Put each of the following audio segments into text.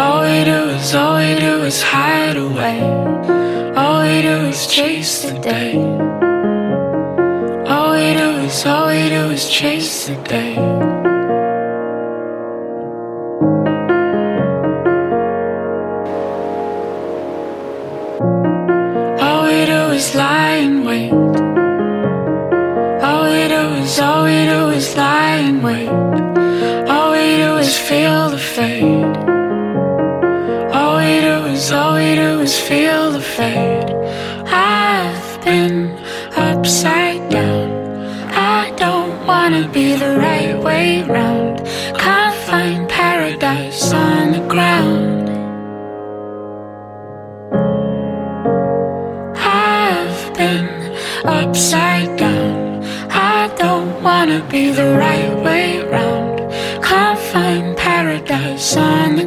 All we do is, all we do is hide away. All we do is chase the day. All we do is, all we do is chase the day. All we do is lie and wait. All we do is, all we do is lie and wait All it is feel the fade. Feel the fade. I've been upside down. I don't wanna be the right way round. Can't find paradise on the ground. I've been upside down. I don't wanna be the right way round. Can't find paradise on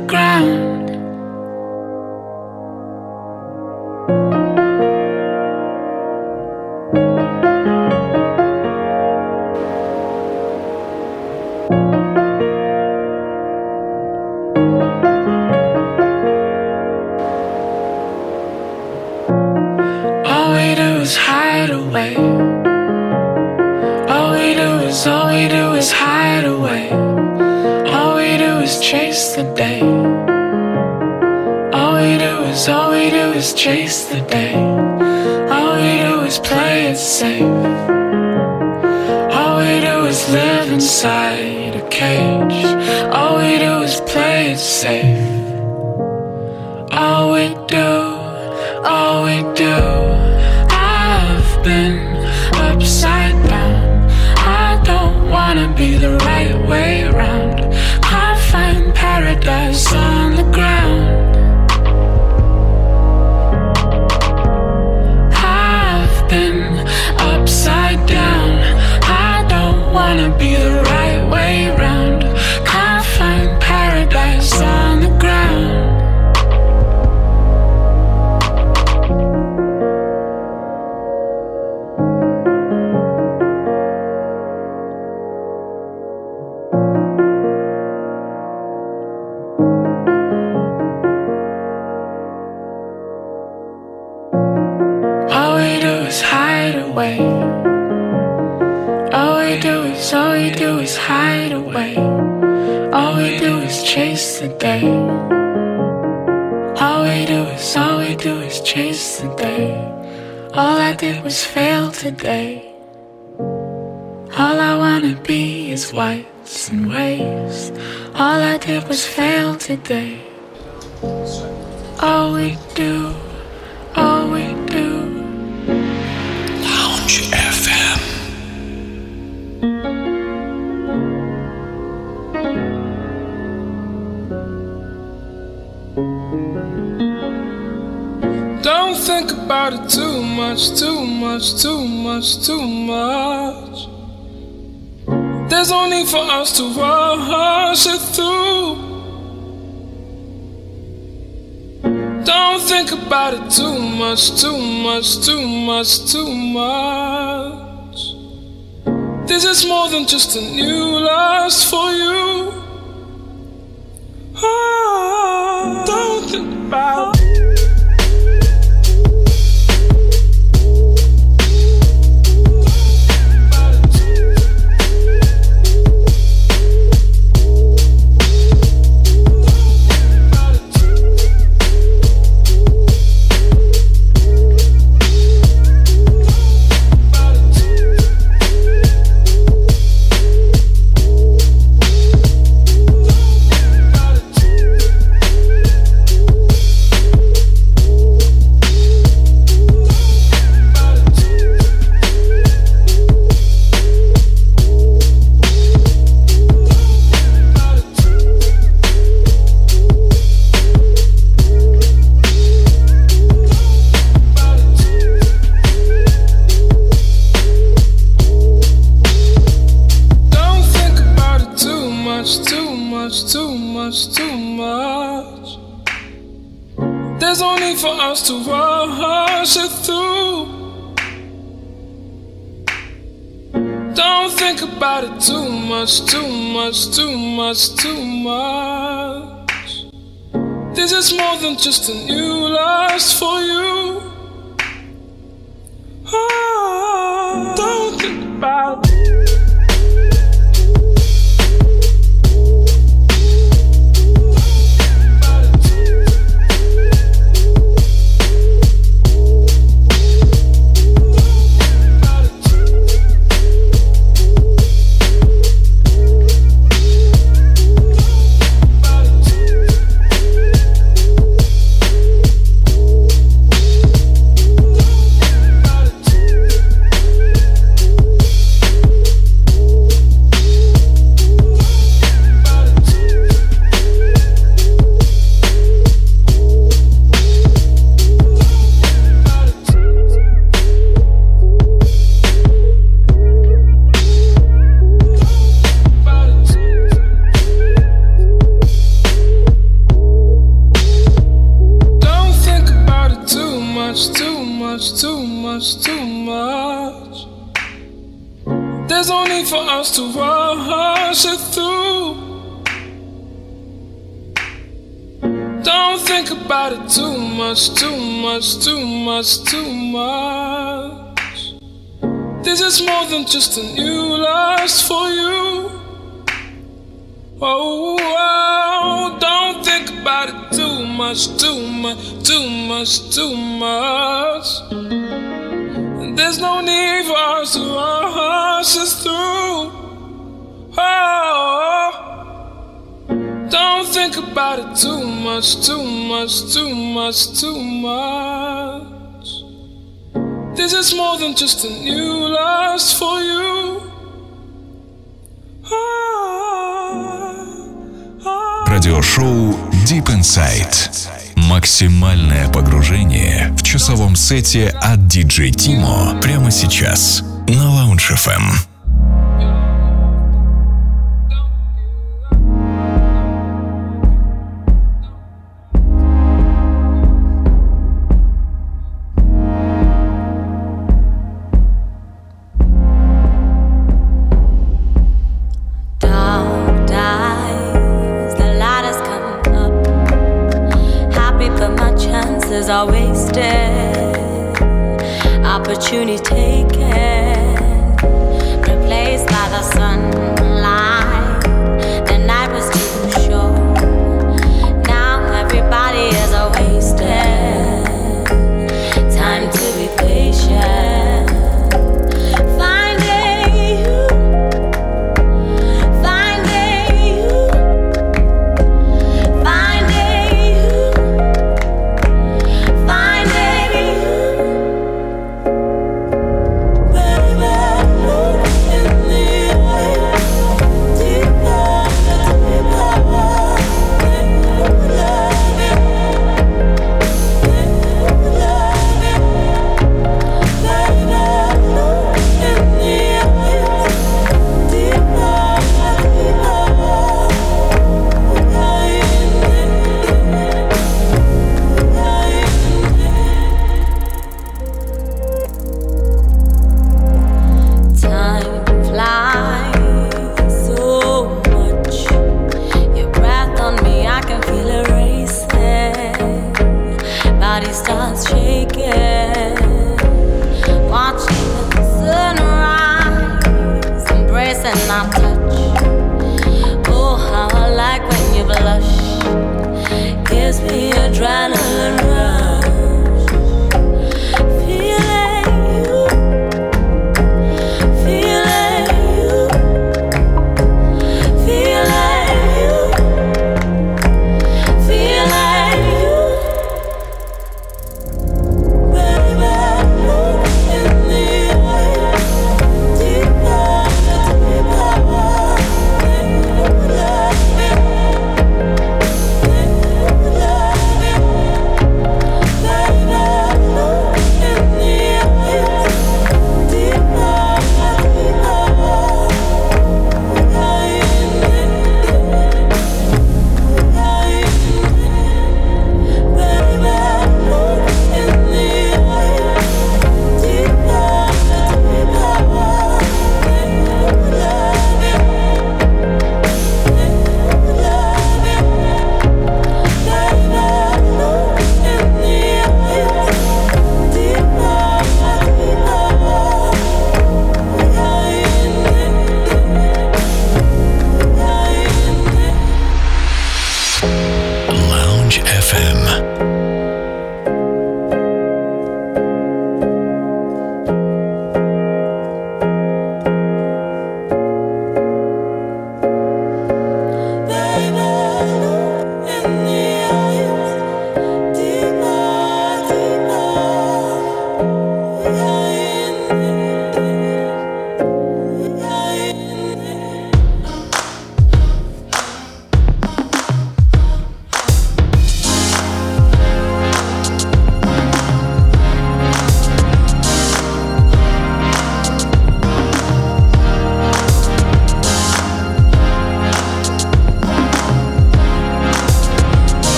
chase hide away. All we do is, chase the day. all we do is all we do is chase the day. All I did was fail today. All I wanna be is whites and waves. All I did was fail today. All we do, about it too much, too much, too much, too much. There's no need for us to rush it through. Don't think about it too much, too much, too much, too much. This is more than just a new lust for you. Oh, don't think about about it too much, too much, too much, too much. This is more than just a new lust for you. New lust for you. Oh, oh, don't think about it too much, too much, too much, too much. There's no need for us to rush us through. Oh. Don't think about it too much, too much, too much, too much. This is more than just a new lust for you. Радиошоу Deep Inside. Максимальное погружение в часовом сете от DJ Timo прямо сейчас на Lounge FM. opportunity.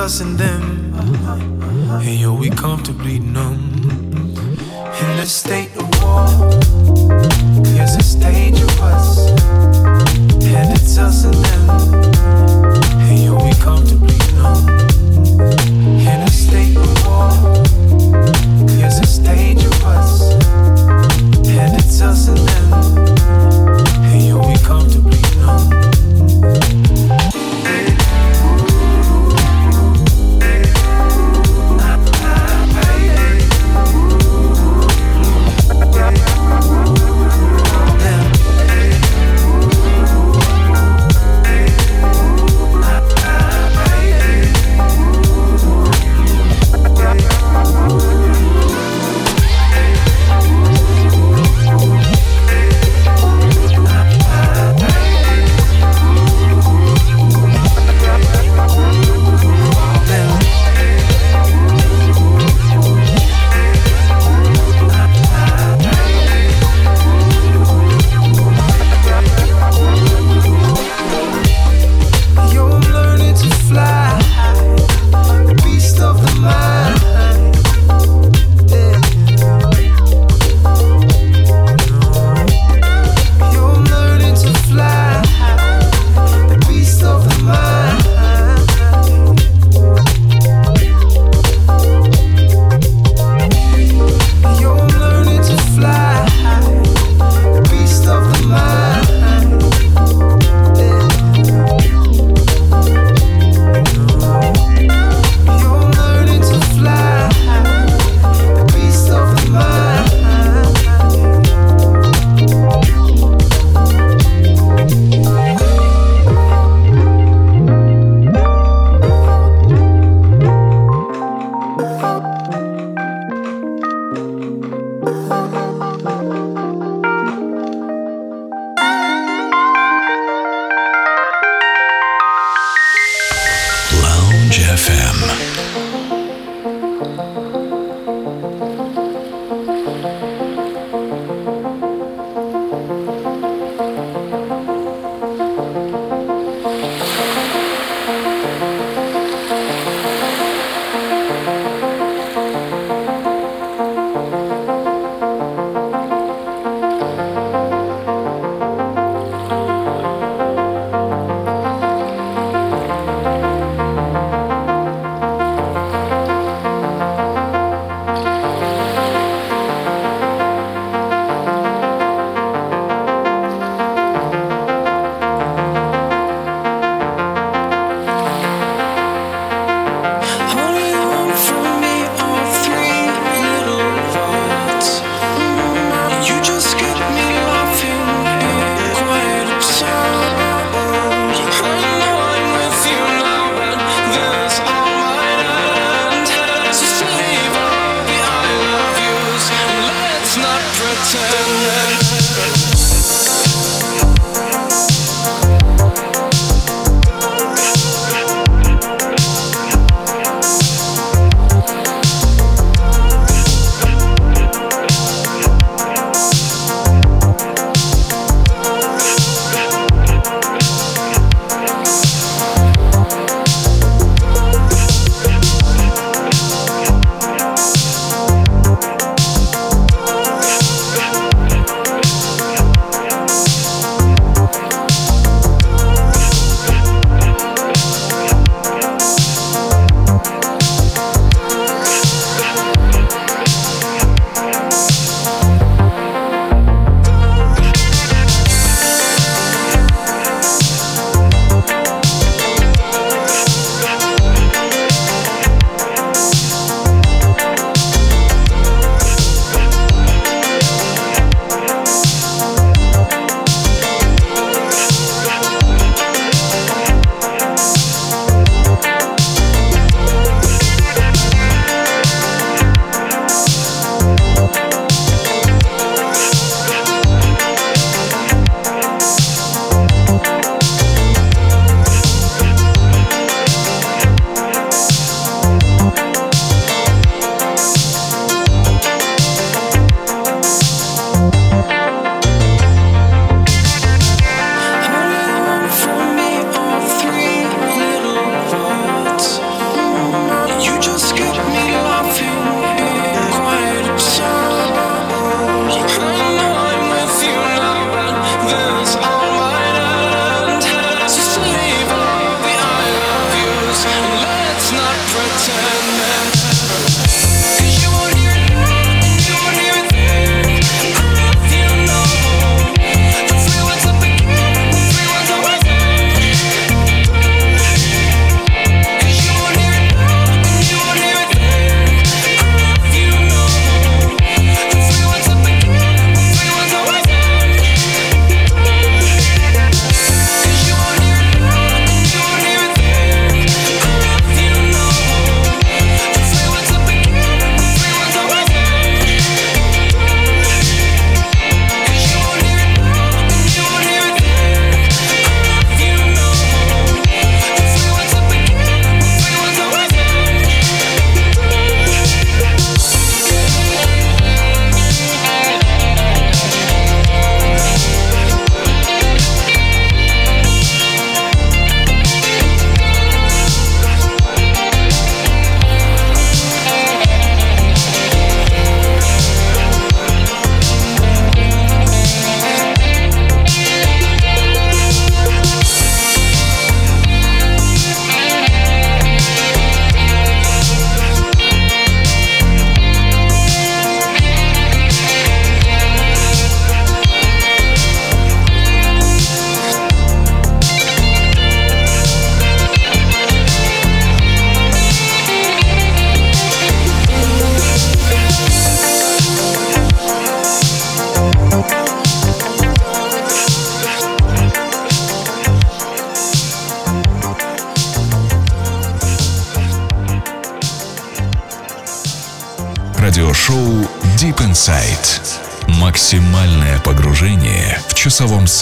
Us and them.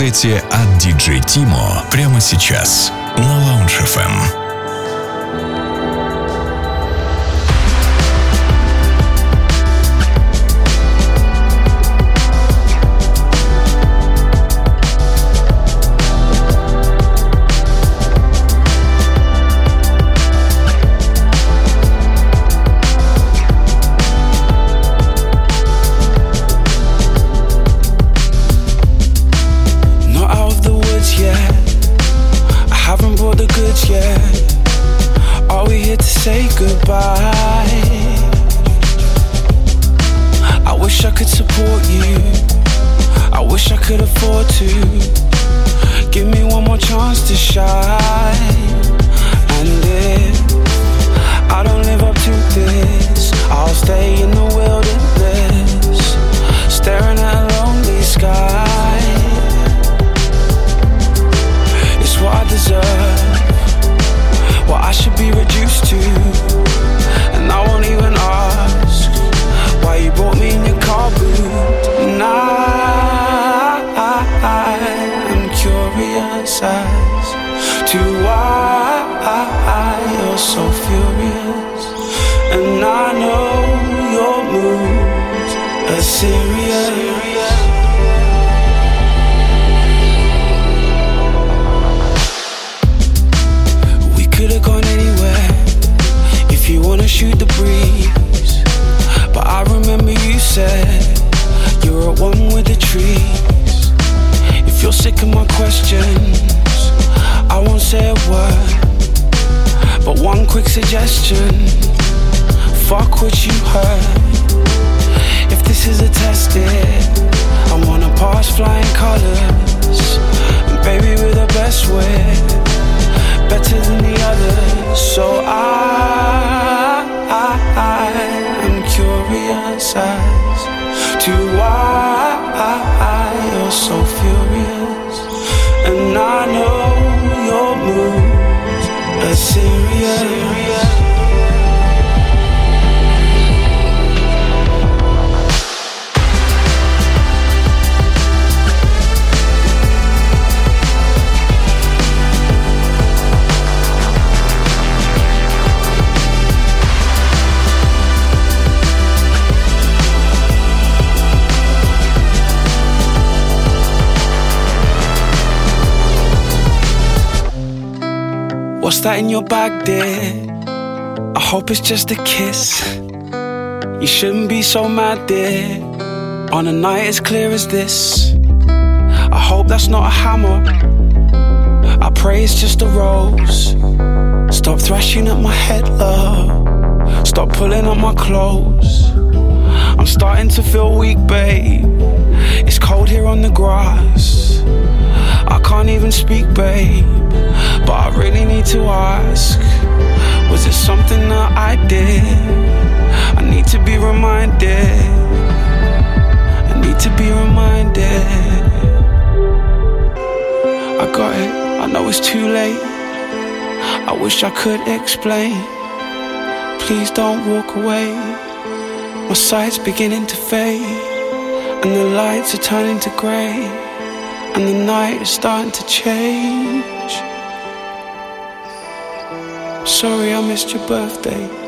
Сете от DJ Timo прямо сейчас на Lounge FM. so furious, and I know your moves are serious. We could have gone anywhere if you wanna shoot the breeze, but I remember you said you're at one with the trees. If you're sick of my questions, I won't say a word. But one quick suggestion fuck what you heard. If this is a test, it, I wanna pass flying colors. And baby, we're the best way, better than the others. So I, I, I am curious as to why you're so furious. And I know your moves serious. What's that in your bag, dear? I hope it's just a kiss. You shouldn't be so mad, dear. On a night as clear as this. I hope that's not a hammer. I pray it's just a rose. Stop thrashing at my head, love. Stop pulling on my clothes. I'm starting to feel weak, babe. It's cold here on the grass. I can't even speak, babe. But I really need to ask Was it something that I did? I need to be reminded. I need to be reminded. I got it, I know it's too late. I wish I could explain. Please don't walk away. My sight's beginning to fade, and the lights are turning to grey, and the night is starting to change. Sorry I missed your birthday.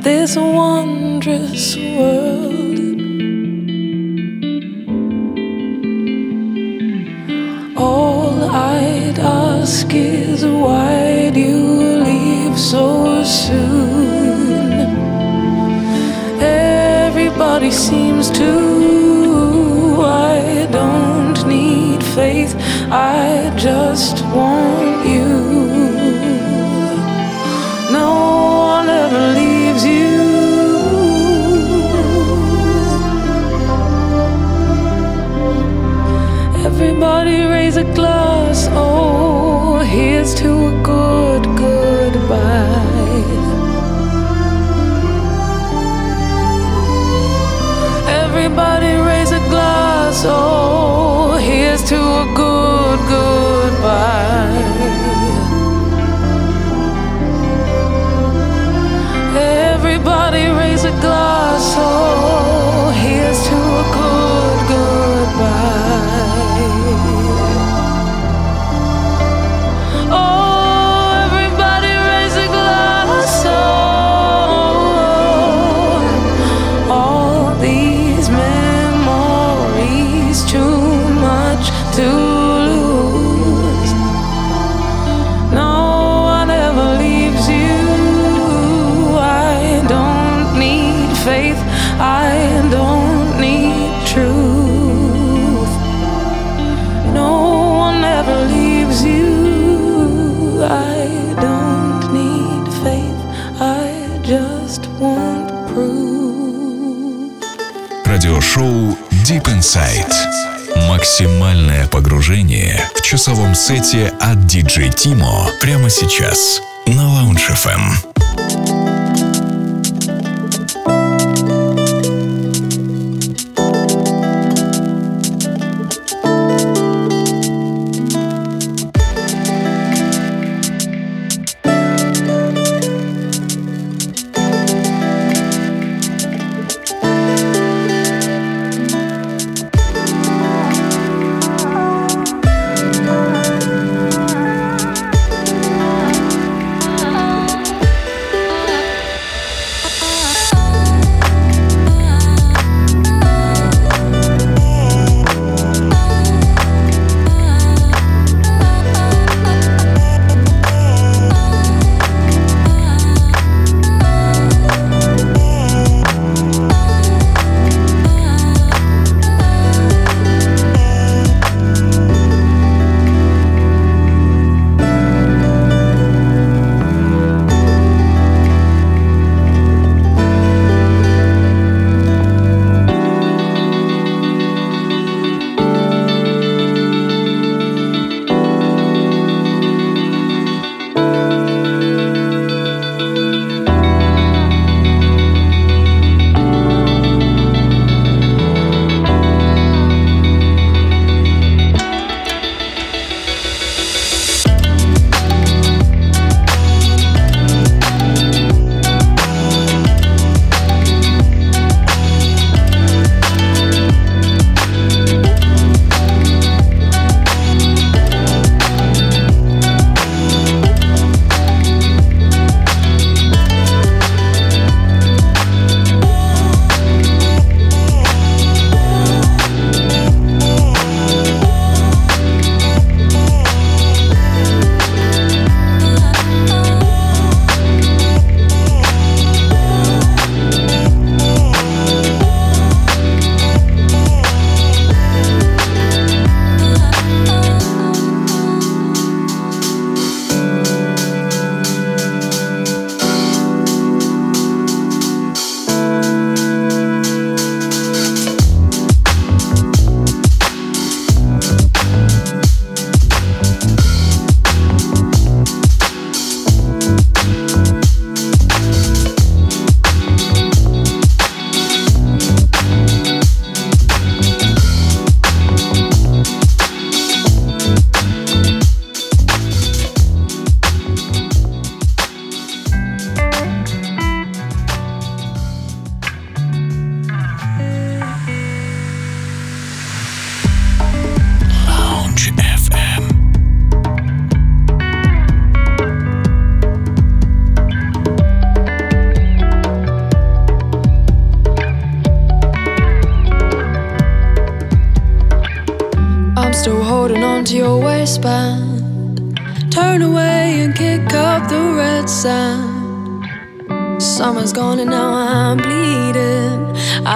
this one кассете от диджей Тимо прямо сейчас на Lounge FM. Waistband. Turn away and kick up the red sand. Summer's gone and now I'm bleeding.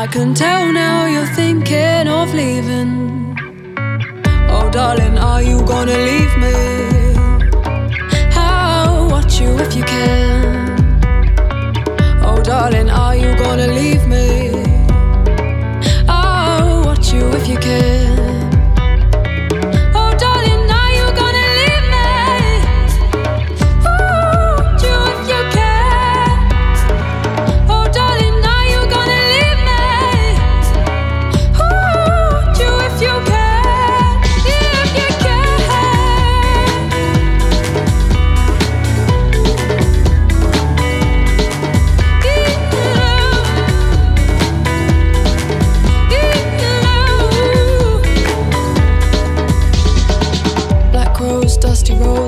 I can tell now you're thinking of leaving. Oh, darling, are you gonna leave me? I'll watch you if you can. Oh, darling, are you gonna leave me? I'll watch you if you can.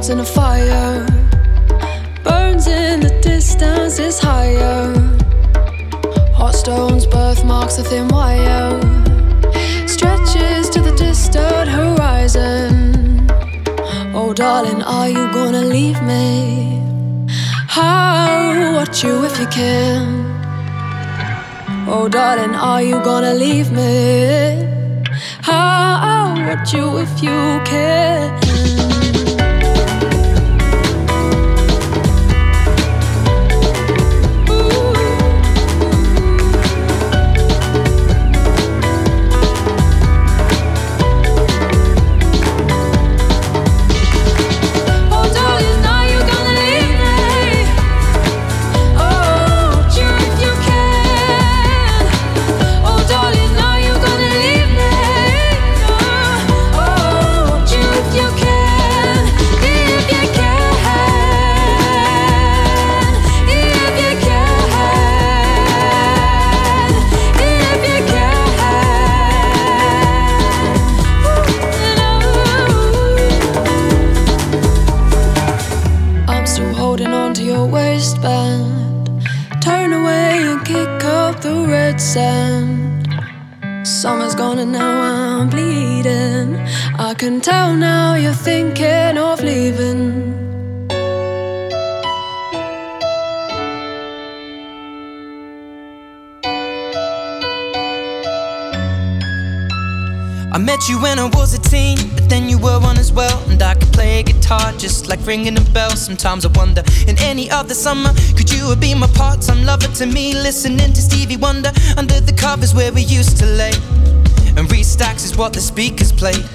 In a fire. Burns in the distance is higher. Hot stones, birthmarks, a thin wire. Stretches to the distant horizon. Oh, darling, are you gonna leave me? I'll watch you if you can. Oh, darling, are you gonna leave me? I'll watch you if you can Sometimes I wonder, in any other summer, could you have been my part time lover to me? Listening to Stevie Wonder under the covers where we used to lay. And Wretch tracks is what the speakers played.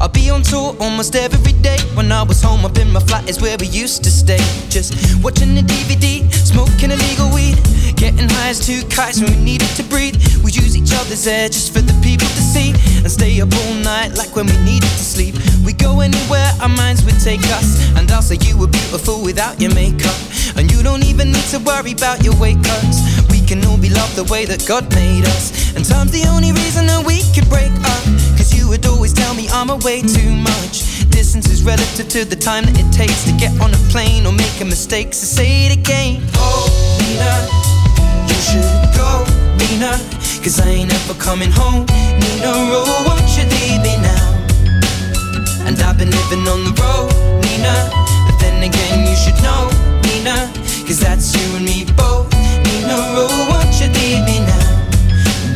I'll be on tour almost every day. When I was home up in my flat is where we used to stay. Just watching the DVD, smoking illegal weed, getting high as two kites when we needed to breathe. We use each other's air just for the and stay up all night like when we needed to sleep. We go anywhere our minds would take us, and I'll say you were beautiful without your makeup, and you don't even need to worry about your weight cuts. We can all be loved the way that God made us, and time's the only reason that we could break up Cause you would always tell me I'm away too much. Distance is relative to the time that it takes to get on a plane or make a mistake. So say it again. Oh, Nina, you should go, Nina. Cause I ain't ever coming home. Nina, oh, won't you leave me now? And I've been living on the road, Nina. But then again, you should know, Nina. Cause that's you and me both. Nina, oh, won't you leave me now?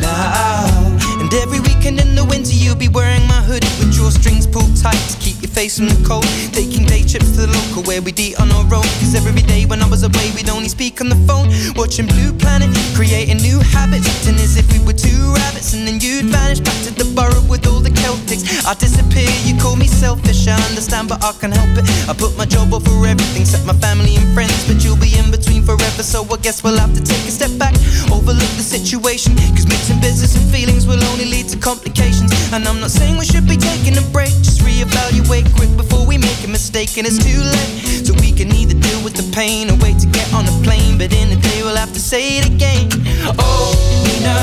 Now. And every weekend in the winter, you'll be wearing my hoodie with drawstrings pulled tight to keep face from the cold. Taking day trips to the local where we'd eat on our own. Cause every day when I was away, we'd only speak on the phone. Watching Blue Planet, creating new habits. Acting as if we were two rabbits. And then you'd vanish back to the burrow with all the Celtics. I disappear, you call me selfish, I understand, but I can help it. I put my job over everything, except my family and friends. But you'll be in between forever, so I guess we'll have to take a step back. Overlook the situation, cause mixing business and feelings will only lead to complications. And I'm not saying we should be taking a break, just reevaluate quick before we make a mistake. And it's too late, so we can either deal with the pain or wait to get on a plane. But in the day, we'll have to say it again. Oh, Nina,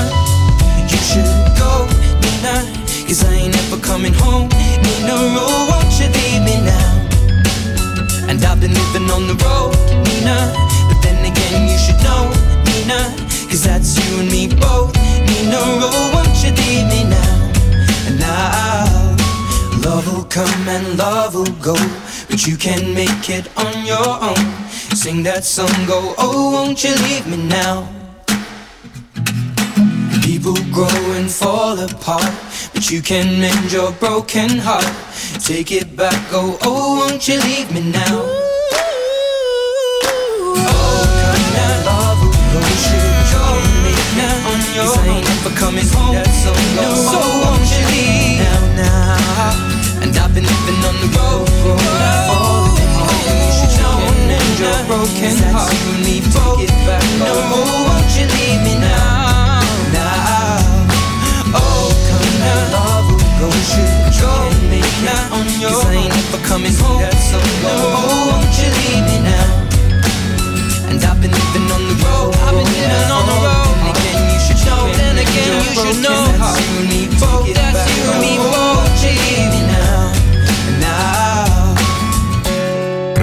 you should go, Nina. Cause I ain't ever coming home. Nina, oh, won't you leave me now? And I've been living on the road, Nina. But then again, you should know, Nina. Cause that's you and me both. Nina, oh, won't you leave me now? And now, love will come and love will go, but you can make it on your own. Sing that song, go, oh, won't you leave me now? People grow and fall apart, but you can mend your broken heart. Take it back, go, oh, won't you leave me now? Oh, come love will go, on your own? ain't coming home, that song, go, so won't you leave now, now? And I've been living on the road, falling You should know and your broken heart. You need to get back. No, won't you leave me now? Now, oh come love will go shoot your me now on your own. I ain't never coming home. That's so low. Oh, won't you leave me now? And I've been living on the road. I've been living on the road. And again, you should know. Then again, you should know. That's you need get. That's you need. Won't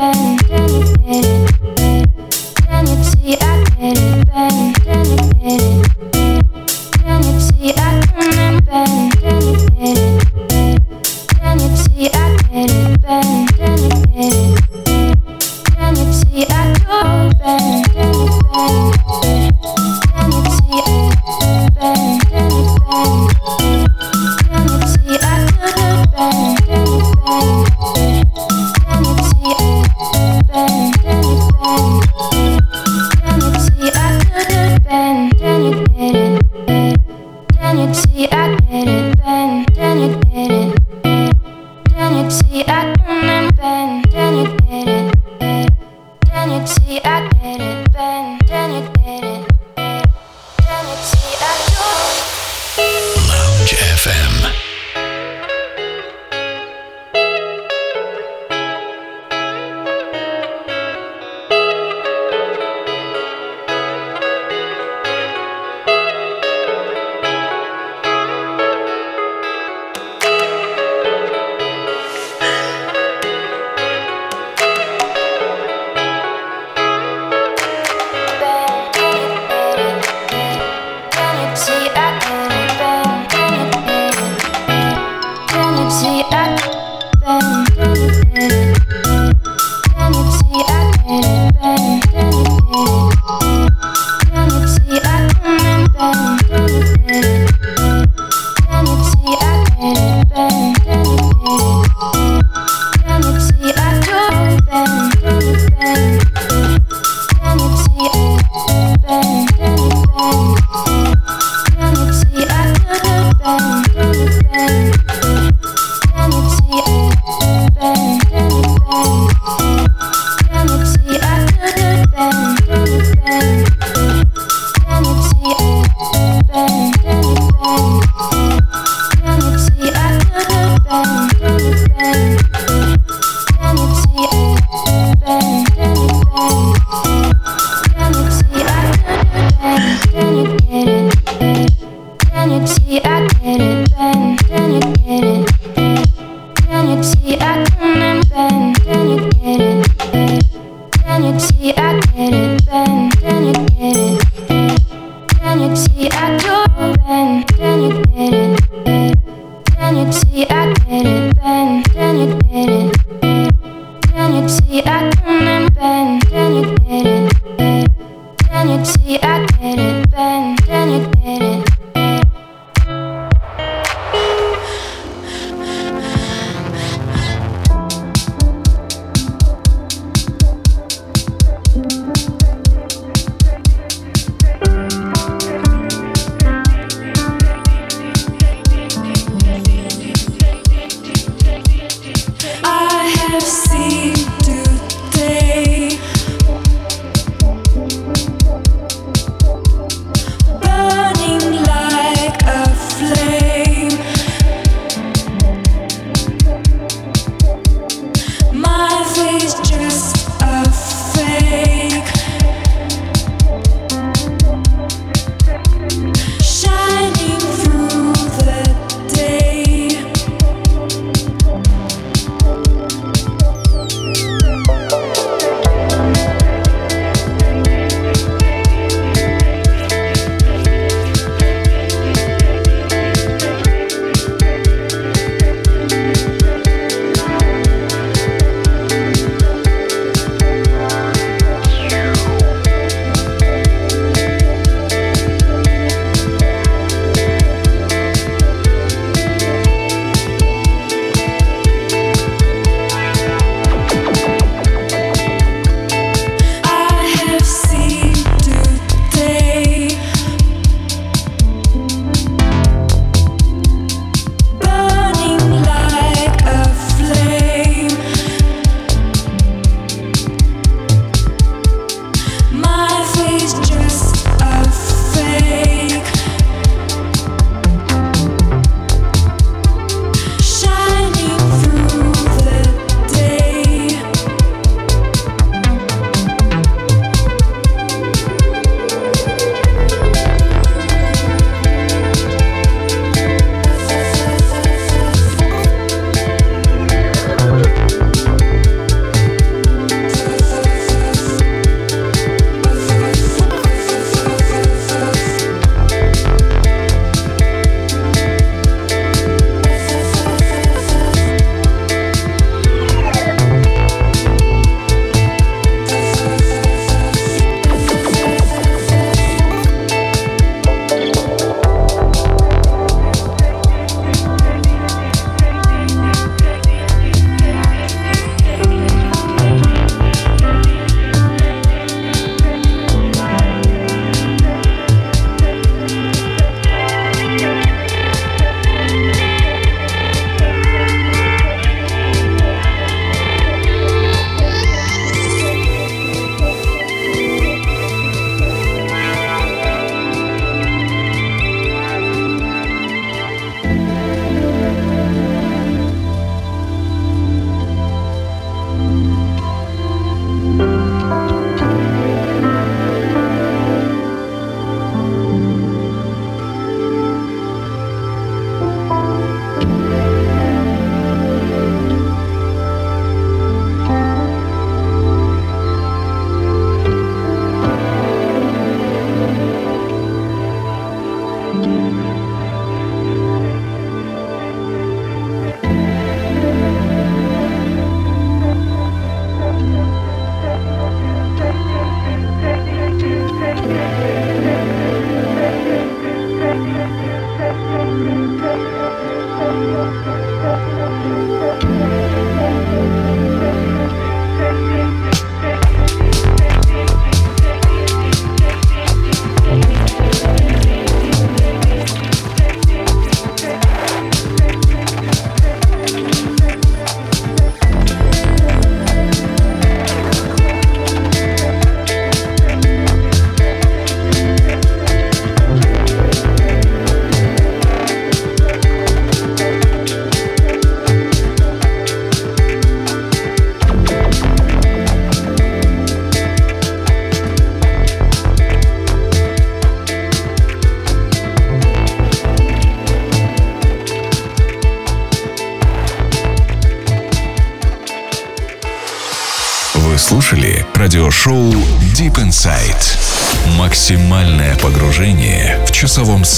bed.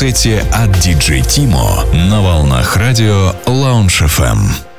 Сете от DJ Timo на волнах радио Lounge FM.